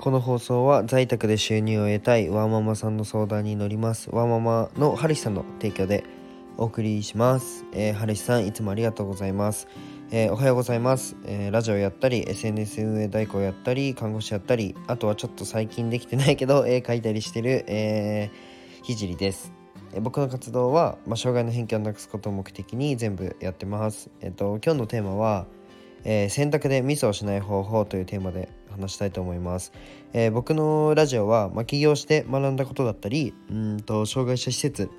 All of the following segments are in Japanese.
この放送は在宅で収入を得たいワーママさんの相談に乗ります。ワーママのハルシさんの提供でお送りします、えー、ハルシさんいつもありがとうございます、えーおはようございます、えーラジオやったり SNS 運営代行やったり看護師やったりあとはちょっと最近できてないけど 絵描いたりしてる、えー、ひじりです。僕の活動は、まあ、障害の偏見をなくすことを目的に全部やってます。えっと、今日のテーマは、えー選択でミスをしない方法というテーマで話したいと思います。えー僕のラジオは、まあ、起業して学んだことだったり、うんと障害者施設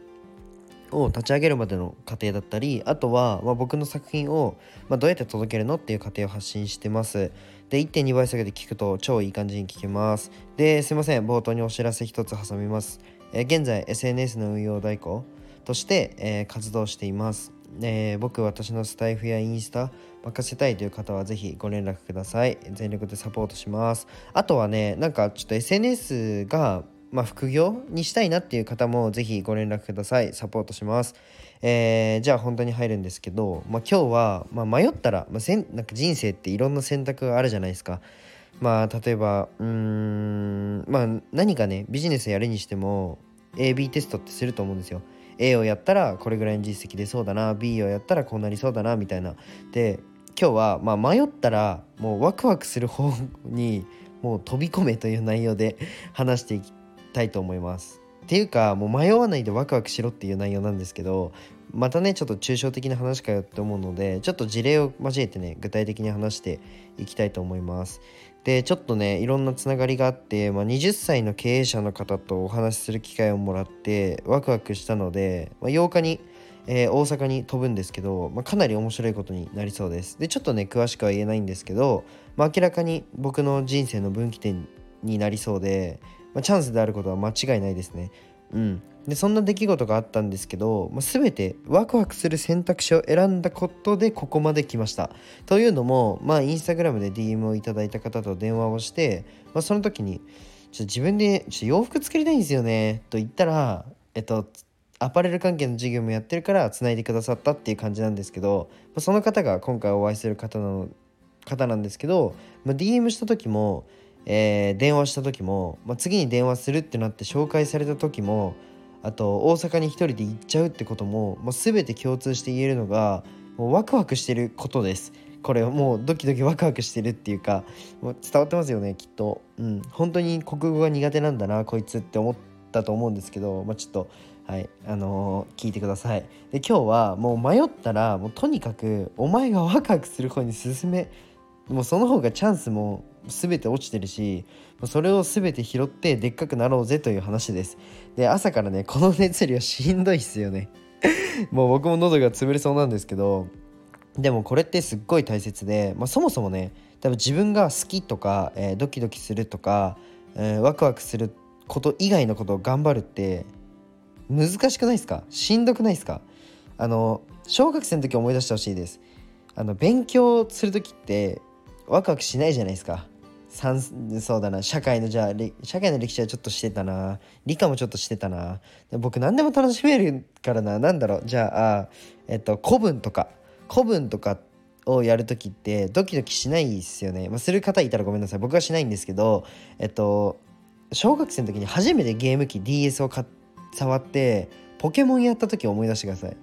を立ち上げるまでの過程だったりあとは、まあ、僕の作品を、まあ、どうやって届けるのっていう過程を発信してます。で1.2倍下げて聞くと超いい感じに聞けます。ですいません冒頭にお知らせ一つ挟みます、えー現在 SNS の運用代行として、えー活動しています、えー僕私のスタイフやインスタ任せたいという方はぜひご連絡ください。全力でサポートします。あとはねなんかちょっと SNS がまあ、副業にしたいなっていう方もぜひご連絡ください。サポートします、えーじゃあ本当に入るんですけど、まあ、今日は、まあ、迷ったら、まあ、せんなんか人生っていろんな選択があるじゃないですか。まあ例えばうんまあ何かねビジネスやるにしても AB テストってすると思うんですよ。A をやったらこれぐらいの実績出そうだな B をやったらこうなりそうだなみたいなで今日はまあ迷ったらもうワクワクする方にもう飛び込めという内容で 話していきたいと思います。っていうかもう迷わないでワクワクしろっていう内容なんですけどまたねちょっと抽象的な話かよって思うのでちょっと事例を交えてね具体的に話していきたいと思います。でちょっとねいろんなつながりがあって、まあ、20歳の経営者の方とお話しする機会をもらってワクワクしたので、まあ、8日に、えー大阪に飛ぶんですけど、まあ、かなり面白いことになりそうです。でちょっとね詳しくは言えないんですけど、まあ、明らかに僕の人生の分岐点になりそうで、まあ、チャンスであることは間違いないですね。うん、でそんな出来事があったんですけど、まあ、全てワクワクする選択肢を選んだことでここまで来ました。というのも、まあ、インスタグラムで DM をいただいた方と電話をして、まあ、その時にちょっと自分でちょ洋服作りたいんですよねと言ったら、えっと、アパレル関係の授業もやってるからつないでくださったっていう感じなんですけど、まあ、その方が今回お会いする方の方なんですけど、まあ、DM した時も、えー電話した時も、まあ、次に電話するってなって紹介された時もあと大阪に一人で行っちゃうってことも、まあ、全て共通して言えるのがもうワクワクしてることです。これもうドキドキワクワクしてるっていうかもう伝わってますよねきっと。うん本当に国語が苦手なんだなこいつって思ったと思うんですけど、まあ、ちょっとはいあのー聞いてください。で今日はもう迷ったらもうとにかくお前がワクワクする方に進めもうその方がチャンスも全て落ちてるしそれを全て拾ってでっかくなろうぜという話です。で朝からねこの熱量しんどいっすよね。もう僕も喉が潰れそうなんですけどでもこれってすっごい大切で、まあ、そもそもね多分自分が好きとか、えードキドキするとか、えーワクワクすること以外のことを頑張るって難しくないですか？しんどくないですか？あの小学生の時思い出してほしいですあの勉強する時ってワクワクしないじゃないですか。算そうだな。社会のじゃあ社会の歴史はちょっとしてたな。理科もちょっとしてたな。僕何でも楽しめるからな。何だろう。じゃあえっと古文とか。古文とかをやる時ってドキドキしないですよね、まあ、する方いたらごめんなさい。僕はしないんですけどえっと小学生の時に初めてゲーム機 DS を触ってポケモンやった時思い出してください。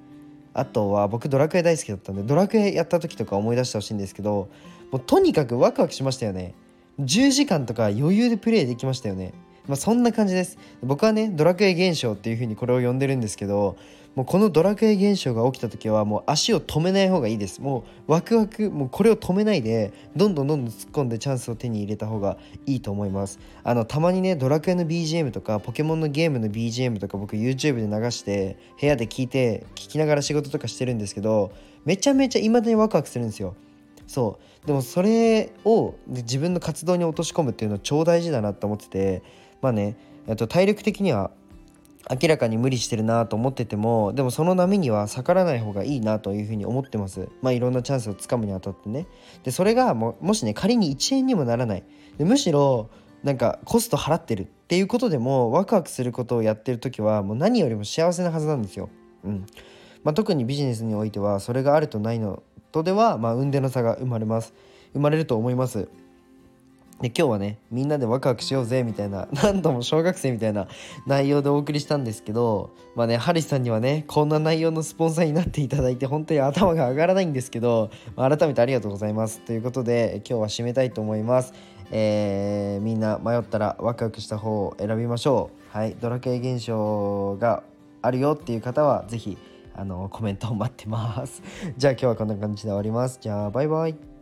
あとは僕ドラクエ大好きだったんでドラクエやった時とか思い出してほしいんですけどもうとにかくワクワクしましたよね。10時間とか余裕でプレイできましたよね。まあそんな感じです。僕はねドラクエ現象っていう風にこれを呼んでるんですけどもうこのドラクエ現象が起きた時はもう足を止めない方がいいです。もうワクワクもうこれを止めないでどんどんどんどん突っ込んでチャンスを手に入れた方がいいと思います。あのたまにねドラクエの BGM とかポケモンのゲームの BGM とか僕 YouTube で流して部屋で聞いて聞きながら仕事とかしてるんですけどめちゃめちゃ未だにワクワクするんですよ。そう。でもそれを自分の活動に落とし込むっていうのは超大事だなと思っててまあねと体力的には明らかに無理してるなと思っててもでもその波には逆らわない方がいいなというふうに思ってます。まあいろんなチャンスをつかむにあたってね。でそれがももしね仮に1円にもならない。でむしろなんかコスト払ってるっていうことでもワクワクすることをやってる時はもう何よりも幸せなはずなんですよ。うん。まあ、特にビジネスにおいてはそれがあるとないのとでは、まあ、運転の差が生まれます。生まれると思います。で今日はねみんなでワクワクしようぜみたいな 何度も小学生みたいな内容でお送りしたんですけどまあねハリスさんにはねこんな内容のスポンサーになっていただいて本当に頭が上がらないんですけど、まあ、改めてありがとうございます。ということで今日は締めたいと思います。えー、みんな迷ったらワクワクした方を選びましょう。はい。ドラクエ現象があるよっていう方は是非あのコメントを待ってます。じゃあ今日はこんな感じで終わります。じゃあバイバイ。